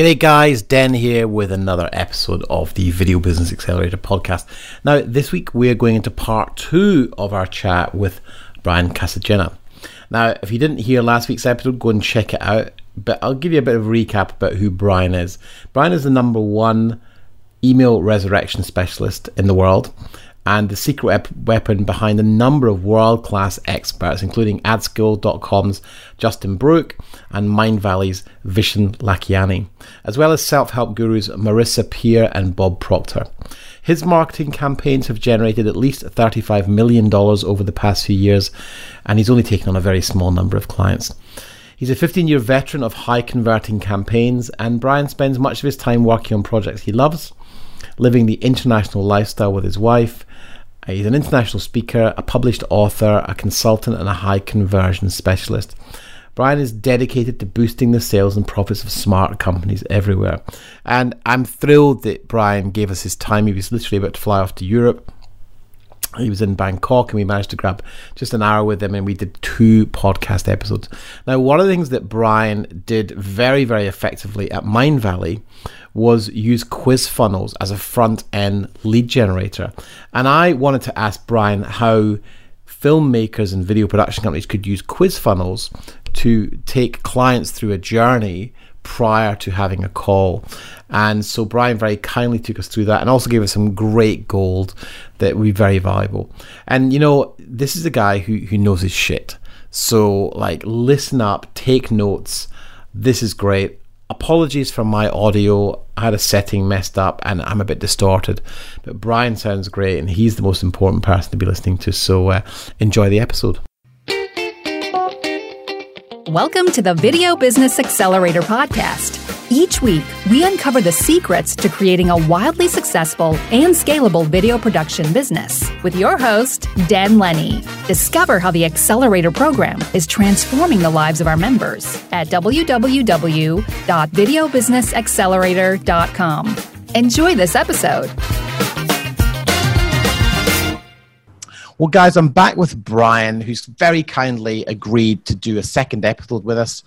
G'day, guys. Den here with another episode of the Video Business Accelerator podcast. Now, this week we are going into part two of our chat with Brian Cassingena. Now, if you didn't hear last week's episode, go and check it out. But I'll give you a bit of a recap about who Brian is. Brian is the number one email resurrection specialist in the world and the secret weapon behind a number of world class experts, including AdSkill.com's Justin Brooke and Mindvalley's Vishen Lakhiani, as well as self help gurus Marissa Peer and Bob Proctor. His marketing campaigns have generated at least $35 million over the past few years, and he's only taken on a very small number of clients. He's a 15 year veteran of high converting campaigns, and Brian spends much of his time working on projects he loves, living the international lifestyle with his wife, Uh, he's an international speaker, a published author, a consultant, and a high conversion specialist. Brian is dedicated to boosting the sales and profits of smart companies everywhere. And I'm thrilled that Brian gave us his time. He was literally about to fly off to Europe. He was in Bangkok and we managed to grab just an hour with him and we did two podcast episodes. Now, one of the things that Brian did very, very effectively at Mindvalley was use quiz funnels as a front end lead generator. And I wanted to ask Brian how filmmakers and video production companies could use quiz funnels to take clients through a journey prior to having a call. And so Brian very kindly took us through that and also gave us some great gold that would be very valuable. And you know, this is a guy who, who knows his shit. So like listen up, take notes. This is great apologies for my audio. I had a setting messed up and I'm a bit distorted. But Brian sounds great and he's the most important person to be listening to. So uh, enjoy the episode. Welcome to the Video Business Accelerator Podcast. Each week, we uncover the secrets to creating a wildly successful and scalable video production business with your host, Dan Lennie. Discover how the Accelerator program is transforming the lives of our members at www.videobusinessaccelerator.com. Enjoy this episode. Well, guys, I'm back with Brian, who's very kindly agreed to do a second episode with us.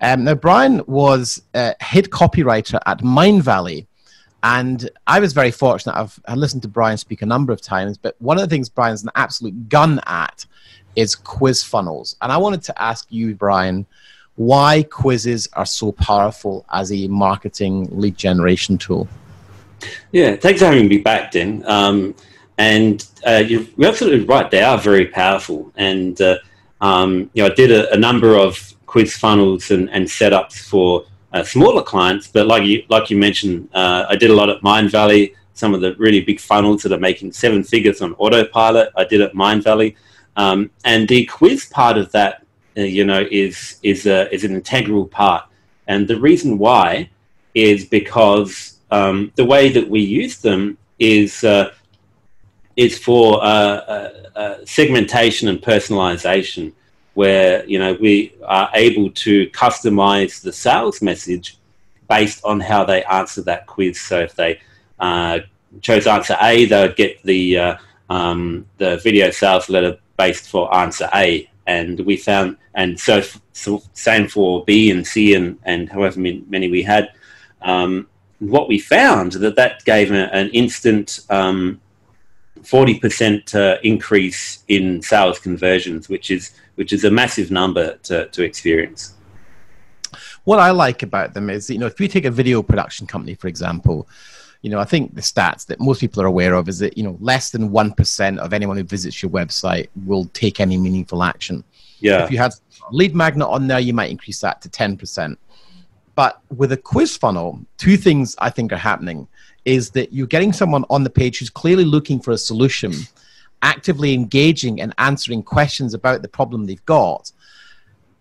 Um, now, Brian was a head copywriter at Mindvalley, and I was very fortunate. I've I listened to Brian speak a number of times, but one of the things Brian's an absolute gun at is quiz funnels. And I wanted to ask you, Brian, why quizzes are so powerful as a marketing lead generation tool. Yeah, thanks for having me back, Den. Um, and uh, you're, absolutely right; they are very powerful. And uh, um, you know, I did a, a, number of quiz funnels and, and setups for uh, smaller clients, but like you like you mentioned, uh, I did a lot at Mindvalley. Some of the really big funnels that are making seven figures on autopilot, I did at Mindvalley. Um, and the quiz part of that, uh, you know, is is a, is an integral part. And the reason why is because um, the way that we use them is uh, is for uh, uh, segmentation and personalization, where you know we are able to customize the sales message based on how they answer that quiz. So if they uh, chose answer A, they would get the uh, um, the video sales letter based for answer A, and we found, and so, so same for B and C and and however many we had. Um, what we found that that gave a, an instant um, 40% uh, increase in sales conversions, which is which is a massive number to, to experience. What I like about them is, you know, if you take a video production company, for example, you know, I think the stats that most people are aware of is that, you know, less than 1% of anyone who visits your website will take any meaningful action. Yeah. If you have lead magnet on there, you might increase that to 10%. But with a quiz funnel, two things I think are happening is that you're getting someone on the page who's clearly looking for a solution, actively engaging and answering questions about the problem they've got,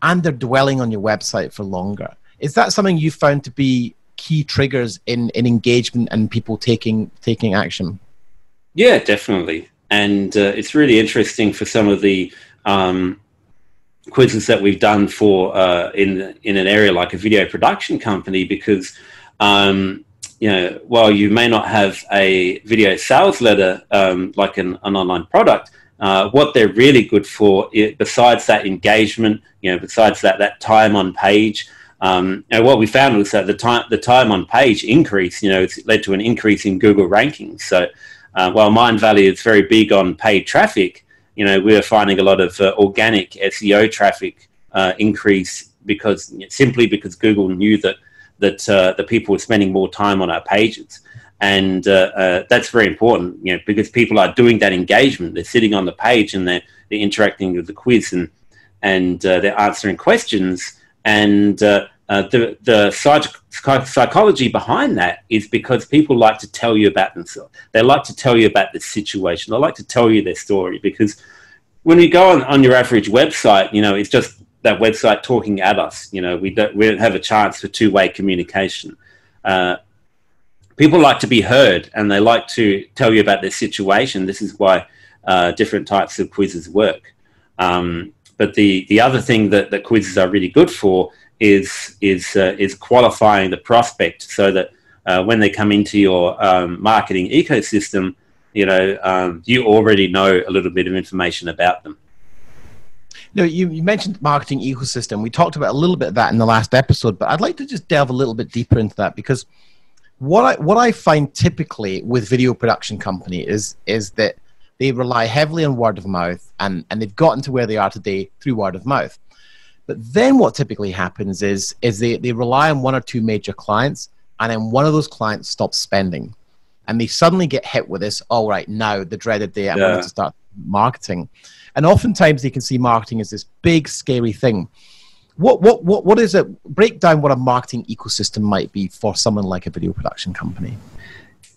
and they're dwelling on your website for longer. Is that something you found to be key triggers in, in engagement and people taking taking action? Yeah, definitely. And uh, it's really interesting for some of the um, quizzes that we've done for uh, in in an area like a video production company because um, you know, while you may not have a video sales letter um, like an, an, online product, uh, what they're really good for, it, besides that engagement, you know, besides that that time on page, um, and what we found was that the time the time on page increase, You know, it's led to an increase in Google rankings. So uh, while Mindvalley is very big on paid traffic, you know, we are finding a lot of uh, organic SEO traffic uh, increase because simply because Google knew that that uh, people are spending more time on our pages. And uh, uh, that's very important, you know, because people are doing that engagement. They're sitting on the page and they're, they're interacting with the quiz and and they're answering questions and uh, uh, the the psych- psychology behind that is because people like to tell you about themselves. They like to tell you about the situation. They like to tell you their story because when you go on, on your average website, you know, it's just that website talking at us. You know, we don't we don't have a chance for two way communication. Uh, people like to be heard, and they like to tell you about their situation. This is why uh, different types of quizzes work. Um, but the, the other thing that, that quizzes are really good for is is uh, is qualifying the prospect so that uh, when they come into your um, marketing ecosystem, you know um, you already know a little bit of information about them. No, you, you mentioned marketing ecosystem. We talked about a little bit of that in the last episode, but I'd like to just delve a little bit deeper into that because what I what I find typically with video production company is is that they rely heavily on word of mouth and, and they've gotten to where they are today through word of mouth. But then what typically happens is, is they, they rely on one or two major clients and then one of those clients stops spending. And they suddenly get hit with this, all right, now the dreaded day I'm yeah. going to start marketing. And oftentimes they can see marketing as this big, scary thing. What, what, what, what is it? Break down what a marketing ecosystem might be for someone like a video production company.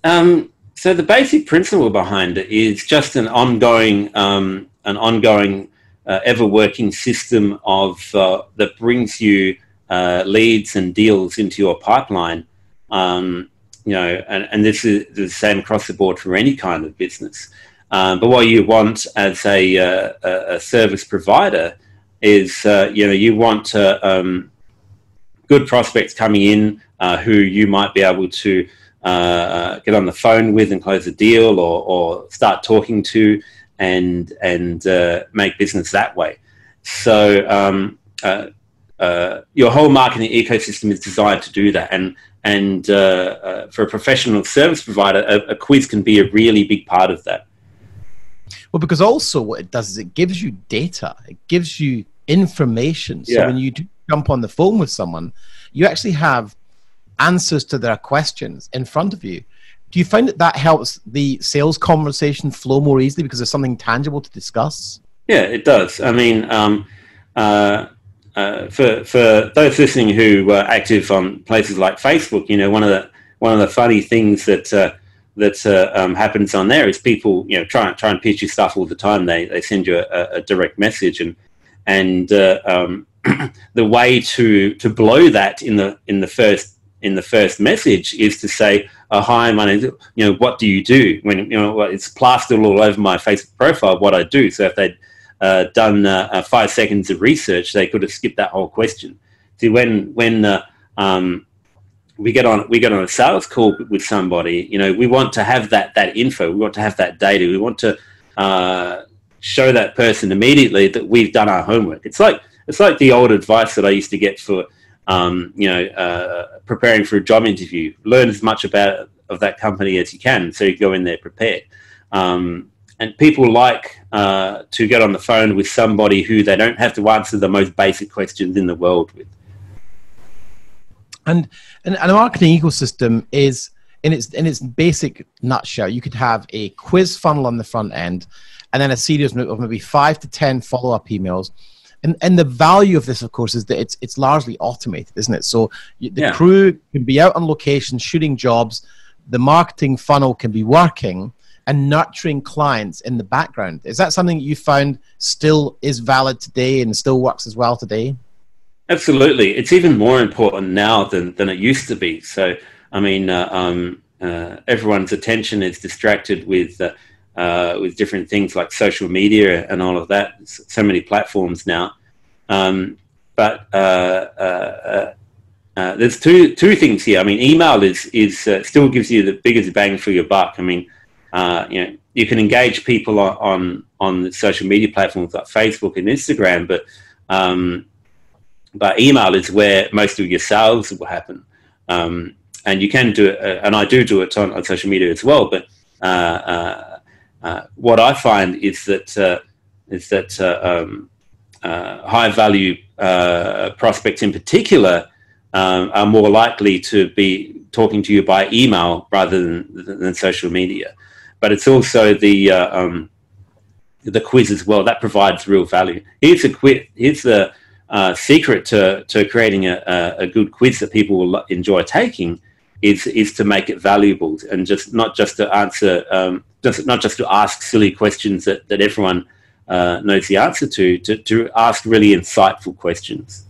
Um, so the basic principle behind it is just an ongoing, um, an ongoing, uh, ever-working system of uh, that brings you uh, leads and deals into your pipeline. Um, you know, and, and this is the same across the board for any kind of business. Um, but what you want as a, uh, a service provider is, uh, you know, you want um, good prospects coming in uh, who you might be able to uh, get on the phone with and close a deal or, or start talking to and and uh, make business that way. So um, uh, your whole marketing ecosystem is designed to do that. And and uh, uh, for a professional service provider, a, a, quiz can be a really big part of that. Well, because also what it does is it gives you data. It gives you information. So yeah. when you jump on the phone with someone, you actually have answers to their questions in front of you. Do you find that that helps the sales conversation flow more easily because there's something tangible to discuss? Yeah, it does. I mean, um, uh, uh, for for those listening who are active on places like Facebook, you know, one of the one of the funny things that uh, that uh, um, happens on there is people, you know, try and try and pitch you stuff all the time. They they send you a, a direct message, and and uh, um, the way to to blow that in the in the first in the first message is to say, oh, "Hi, my name. You know, what do you do?" When you know it's plastered all over my Facebook profile what I do. So if they'd uh, done uh, uh, five seconds of research, they could have skipped that whole question. See, when when uh, um, we get on we get on a sales call with somebody, you know, we want to have that that info. We want to have that data. We want to uh, show that person immediately that we've done our homework. It's like it's like the old advice that I used to get for um, you know, uh, preparing for a job interview. Learn as much about of that company as you can, so you go in there prepared. Um, and people like uh, to get on the phone with somebody who they don't have to answer the most basic questions in the world with. And and, and a marketing ecosystem is in its in its basic nutshell. You could have a quiz funnel on the front end, and then a series of maybe five to ten follow up emails and and the value of this, of course, is that it's it's largely automated, isn't it? So the yeah. crew can be out on location shooting jobs, the marketing funnel can be working and nurturing clients in the background. Is that something you found still is valid today and still works as well today? Absolutely, it's even more important now than than it used to be. So, I mean, uh, um, uh, everyone's attention is distracted with. Uh, uh, with different things like social media and all of that. So many platforms now. Um, but uh, uh, there's two two things here. I mean, email is is still gives you the biggest bang for your buck. I mean, you know, you can engage people on on, social media platforms like Facebook and Instagram, but um, but email is where most of your sales will happen. Um, and you can do it, uh, and I do do it on, on social media as well. But uh, uh, uh what I find is that uh, is that um, high value prospects in particular um, are more likely to be talking to you by email rather than, than social media. But it's also the um, the quiz as well that provides real value. Here's a quiz. Here's the uh, secret to, to creating a, a, good quiz that people will enjoy taking is is to make it valuable and just not just to answer um, just not just to ask silly questions that, that everyone uh, knows the answer to, to to ask really insightful questions.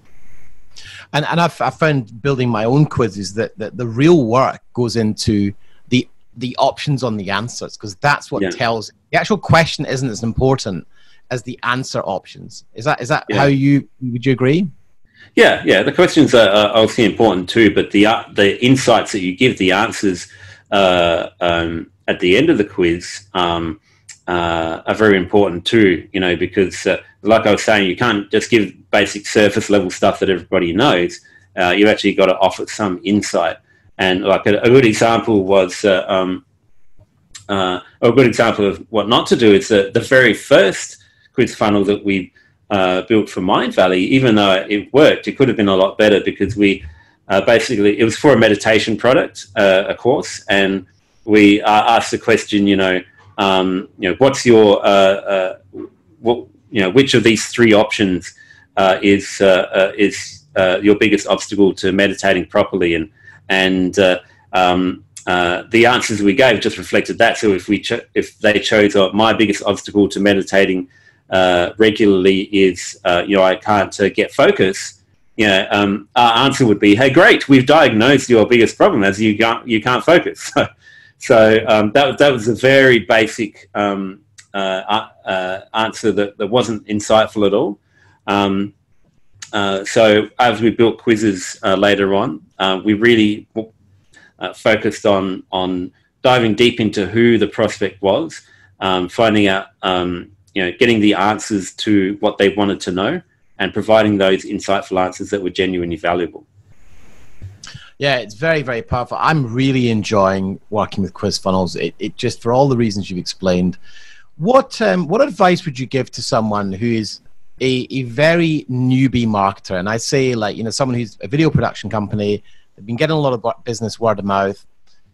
And and I've, I've found building my own quizzes that, that the real work goes into the options on the answers because that's what yeah. tells the actual question isn't as important as the answer options. Is that is that yeah. how you would you agree? Yeah, yeah. The questions are, are obviously important too, but the uh, the insights that you give, the answers uh, um, at the end of the quiz um, uh, are very important too. You know, because uh, like I was saying, you can't just give basic surface level stuff that everybody knows. Uh, you actually got to offer some insight. And like a, a good example was uh, um, a good example of what not to do is that the very first quiz funnel that we uh, built for Mindvalley, even though it worked, it could have been a lot better because we uh, basically it was for a meditation product, uh, a course, and we uh, asked the question, you know, um, you know, what's your uh, uh, what you know, which of these three options is is your biggest obstacle to meditating properly, and and um, uh, the answers we gave just reflected that. So if we cho- if they chose uh, my biggest obstacle to meditating uh, regularly is, uh, you know, I can't uh, get focus, you know, um, our answer would be, hey, great, we've diagnosed your biggest problem as you can't, you can't focus. so um, that, that was a very basic um, uh, uh, answer that, that wasn't insightful at all. Um, uh, so as we built quizzes later on, we really focused on, on diving deep into who the prospect was, um, finding out um, you know, getting the answers to what they wanted to know and providing those insightful answers that were genuinely valuable. Yeah, it's very, very powerful. I'm really enjoying working with quiz funnels. It, it just for all the reasons you've explained. What um, what advice would you give to someone who is a, a very newbie marketer? And I say like you know someone who's a video production company. They've been getting a lot of business word of mouth,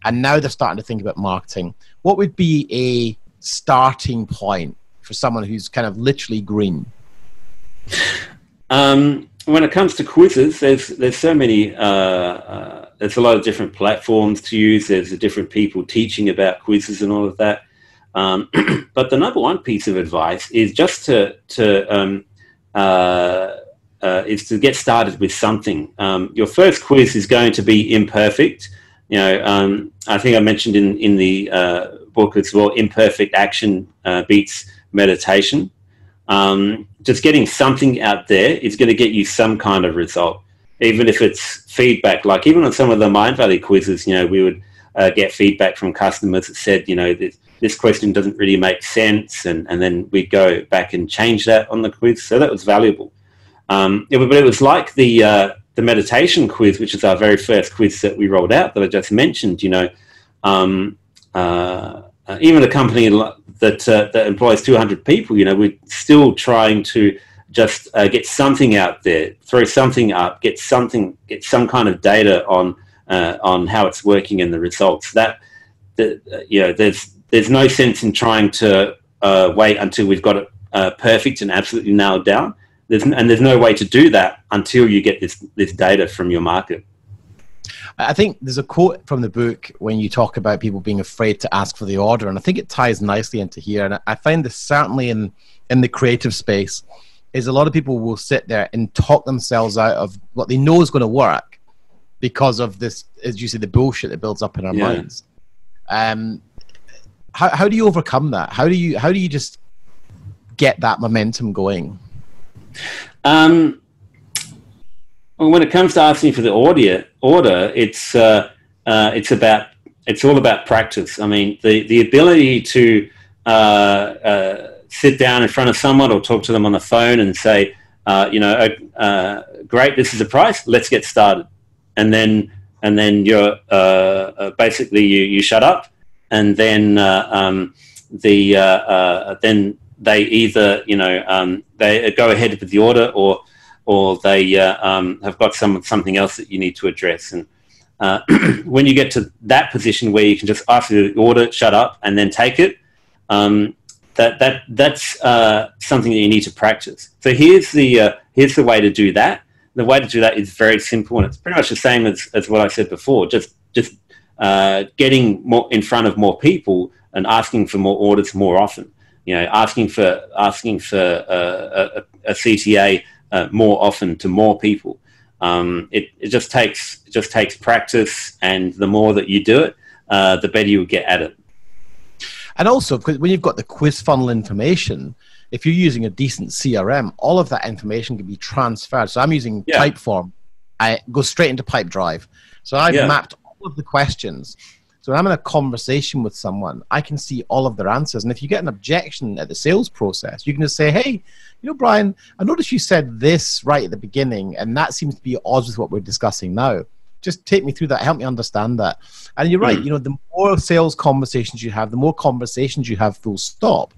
and now they're starting to think about marketing. What would be a starting point for someone who's kind of literally green? Um, when it comes to quizzes, there's there's so many. Uh, uh, there's a lot of different platforms to use. There's different people teaching about quizzes and all of that. Um, but the number one piece of advice is just to to um, uh, uh, is to get started with something. Um, your first quiz is going to be imperfect. You know, um, I think I mentioned in in the uh, book as well. Imperfect action uh, beats meditation. Um, just getting something out there is going to get you some kind of result, even if it's feedback. Like even on some of the Mind Mindvalley quizzes, you know, we would uh, get feedback from customers that said, you know, this question doesn't really make sense, and, and then we'd go back and change that on the quiz. So that was valuable. Um, it, but it was like the uh, the meditation quiz, which is our very first quiz that we rolled out that I just mentioned. You know, um, uh, uh, even a company that uh, that employs 200 people, you know, we're still trying to just uh, get something out there, throw something up, get something, get some kind of data on uh, on how it's working and the results. That, that you know, there's there's no sense in trying to uh, wait until we've got it perfect and absolutely nailed down. There's, and there's no way to do that until you get this this data from your market. I think there's a quote from the book when you talk about people being afraid to ask for the order, and I think it ties nicely into here. And I find this certainly in in the creative space is a lot of people will sit there and talk themselves out of what they know is going to work because of this, as you say, the bullshit that builds up in our yeah. minds. Um, how how do you overcome that? How do you how do you just get that momentum going? Um, well, when it comes to asking for the order, order, it's uh, uh, it's about it's all about practice. I mean, the the ability to uh, uh sit down in front of someone or talk to them on the phone and say, uh, you know, uh, great, this is the price, let's get started. And then, and then you're basically you, you shut up, and then uh, um, the then they either you know um, they go ahead with the order or or they um, have got some something else that you need to address. And when you get to that position where you can just ask the order, shut up, and then take it, um, that that that's uh, something that you need to practice. So here's the uh, here's the way to do that. The way to do that is very simple, and it's pretty much the same as, as what I said before. Just just uh, getting more in front of more people and asking for more orders more often. You know, asking for asking for uh, a, a, CTA uh, more often to more people. Um, it, it just takes it just takes practice, and the more that you do it, uh, the better you get at it. And also, when you've got the quiz funnel information, if you're using a decent CRM, all of that information can be transferred. So I'm using yeah. Typeform. I go straight into Pipedrive. So I've yeah. mapped all of the questions. So when I'm in a conversation with someone, I can see all of their answers. And if you get an objection at the sales process, you can just say, hey, you know, Brian, I noticed you said this right at the beginning, and that seems to be odds with what we're discussing now just take me through that help me understand that and you're right mm. you know the more sales conversations you have the more conversations you have full stop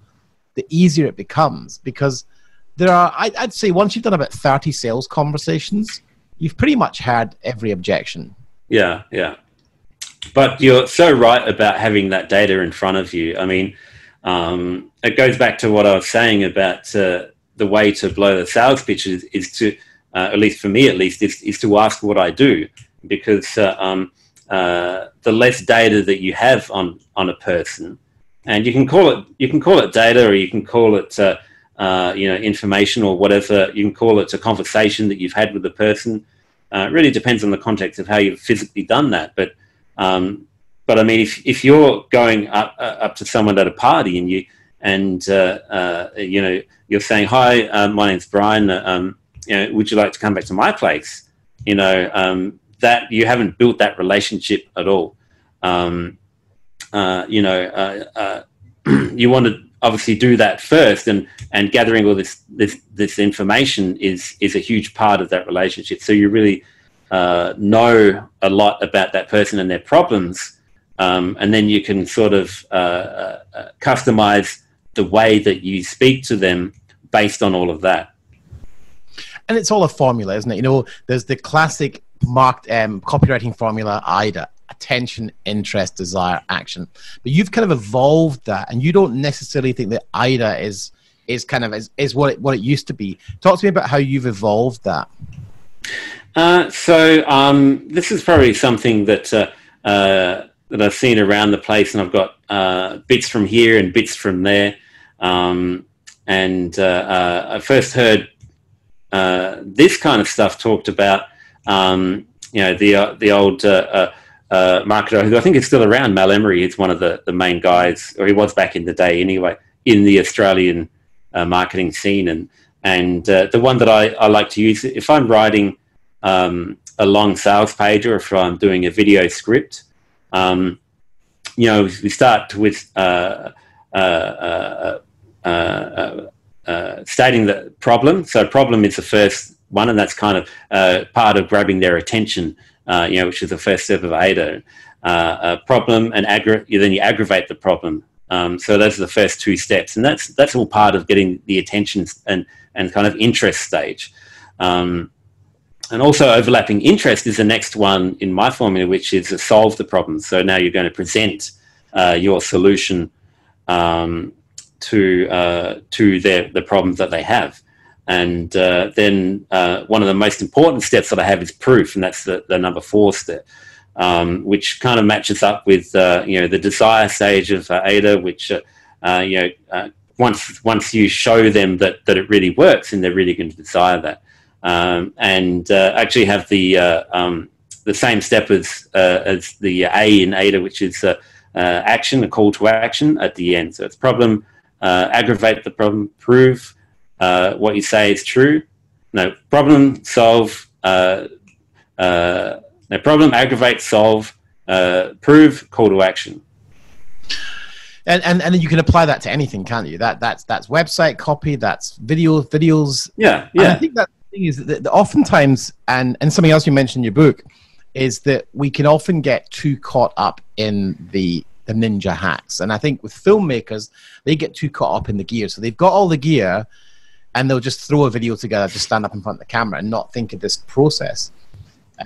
the easier it becomes because there are i'd say once you've done about 30 sales conversations you've pretty much had every objection yeah yeah but you're so right about having that data in front of you i mean um, it goes back to what i was saying about uh, the way to blow the sales pitch is, is to uh, at least for me at least is, is to ask what i do because uh, um, uh, the less data that you have on on a person, and you can call it you can call it data or you can call it uh, uh you know information or whatever you can call it a conversation that you've had with the person. It really depends on the context of how you've physically done that, but. Um, but I mean, if, if you're going up, uh, up to someone at a party and you and you know you're saying, "Hi, my name's Brian. Um, you know, would you like to come back to my place?" You know, um, that you haven't built that relationship at all. Um, uh, you know, uh, uh, you want to obviously do that first, and and gathering all this this this information is is a huge part of that relationship. So you really uh, know a lot about that person and their problems, um, and then you can sort of uh, uh, customize the way that you speak to them based on all of that and it's all a formula, isn't it? You know, there's the classic marked um, copywriting formula AIDA attention, interest, desire, action. But you've kind of evolved that, and you don't necessarily think that AIDA is is kind of is, is what it, what it used to be. Talk to me about how you've evolved that. Uh, so um, this is probably something that uh, uh, that I've seen around the place, and I've got uh, bits from here and bits from there. Um, and uh, I first heard this kind of stuff talked about um, you know, the the old marketer who I think is still around, Mal Emery. is one of the, the main guys, or he was back in the day anyway, in the Australian marketing scene. And and uh, the one that I, I like to use if I'm writing um, a long sales page or if I'm doing a video script, um, you know, we start with uh, uh, stating the problem. So problem is the first one, and that's kind of uh, part of grabbing their attention, uh, you know, which is the first step of AIDA. Uh, a problem and aggra- then you aggravate the problem. Um, so those are the first two steps, and that's that's all part of getting the attention and and kind of interest stage. Um, and also overlapping interest is the next one in my formula, which is to solve the problem. So now you're going to present uh, your solution um, to uh, to their the problems that they have. And uh, then uh, one of the most important steps that I have is proof, and that's the, the number four step, um, which kind of matches up with uh, you know the desire stage of uh, AIDA, which uh, uh, you know once once you show them that that it really works, and they're really going to desire that, um, and actually have the um, the same step as as the A in AIDA, which is action, a call to action at the end. So it's problem, aggravate the problem, prove what you say is true. No problem, solve. Uh, uh, no problem, aggravate, solve, uh, prove, call to action. And, and and then you can apply that to anything, can't you? That that's that's website copy, that's video videos. Yeah, yeah. And I think that thing is that, that oftentimes, and and something else you mentioned in your book, is that we can often get too caught up in the the ninja hacks. And I think with filmmakers, they get too caught up in the gear. So they've got all the gear, and they'll just throw a video together to stand up in front of the camera and not think of this process.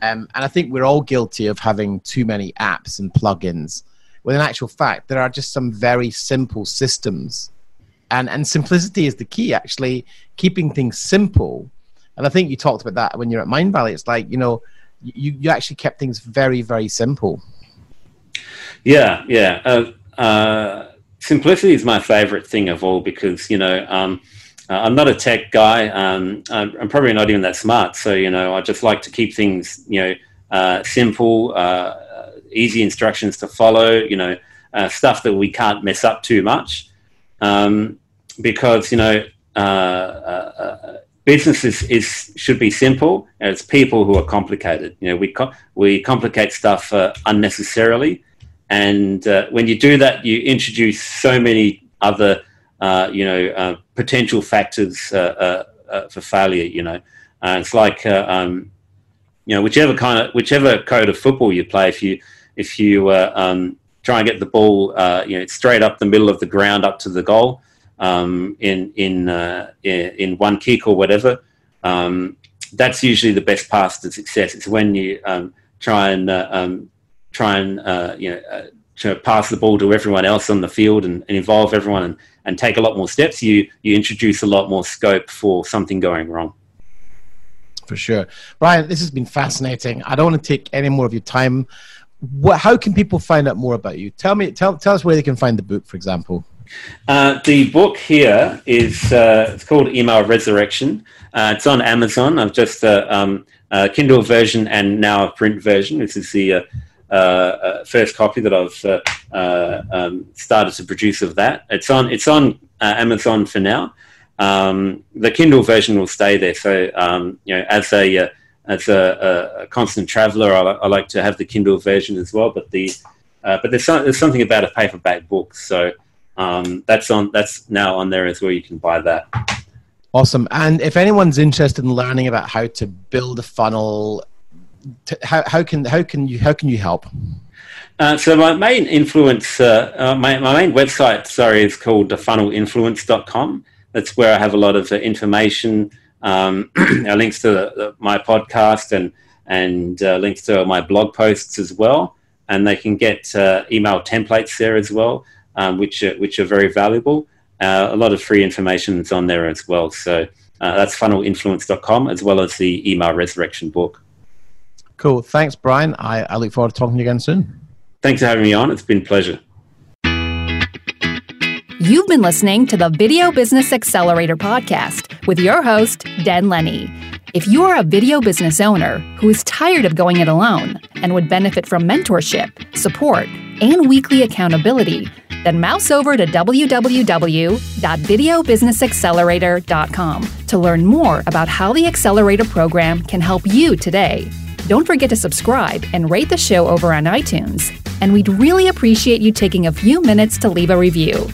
Um, and I think we're all guilty of having too many apps and plugins. When in actual fact, there are just some very simple systems, and and simplicity is the key. Actually, keeping things simple. And I think you talked about that when you're at Mindvalley. It's like you know, you you actually kept things very very simple. Yeah, yeah. Uh, uh, simplicity is my favorite thing of all because you know. Um, uh, I'm not a tech guy. Um, I'm, I'm, probably not even that smart. So, you know, I just like to keep things, you know, uh, simple, uh, easy instructions to follow, you know, uh, stuff that we can't mess up too much. Um, because, you know, uh, uh, business is, is, should be simple. and It's people who are complicated. You know, we, co- we complicate stuff unnecessarily. And when you do that, you introduce so many other uh, you know, uh, potential factors uh, for failure. You know, it's like um, you know, whichever kind of whichever code of football you play, if you if you um, try and get the ball, you know, straight up the middle of the ground up to the goal um, in in in one kick or whatever. Um, that's usually the best path to success. It's when you um, try and uh, um, try and uh, you know uh, to pass the ball to everyone else on the field and, and involve everyone and, and take a lot more steps, you you introduce a lot more scope for something going wrong. For sure, Brian. This has been fascinating. I don't want to take any more of your time. What, how can people find out more about you? Tell me, tell tell us where they can find the book, for example. Uh, the book here is uh, it's called Email Resurrection. Uh, it's on Amazon. I've just uh, um, a Kindle version and now a print version. This is the uh, uh, uh, first copy that I've uh, um, started to produce of that. It's on it's on Amazon for now. Um, the Kindle version will stay there. So um, you know, as a as a, a constant traveller, I, I, like to have the Kindle version as well. But the but there's, some, there's something about a paperback book, so um, that's on that's now on there as well. You can buy that. Awesome. And if anyone's interested in learning about how to build a funnel how, how can how can you how can you help? Uh, so my main influence, uh, uh, my, my main website, sorry, is called funnelinfluence.com. That's where I have a lot of uh, information, um, links to the, the, my podcast and and uh, links to my blog posts as well. And they can get uh, email templates there as well, um, which are, which are very valuable. a lot of free information is on there as well. So that's funnelinfluence.com as well as the email resurrection book. Cool. Thanks, Brian. I, I look forward to talking to you again soon. Thanks for having me on. It's been a pleasure. You've been listening to the Video Business Accelerator podcast with your host, Den Lennie. If you are a video business owner who is tired of going it alone and would benefit from mentorship, support, and weekly accountability, then mouse over to www.videobusinessaccelerator.com to learn more about how the Accelerator program can help you today. Don't forget to subscribe and rate the show over on iTunes. And we'd really appreciate you taking a few minutes to leave a review.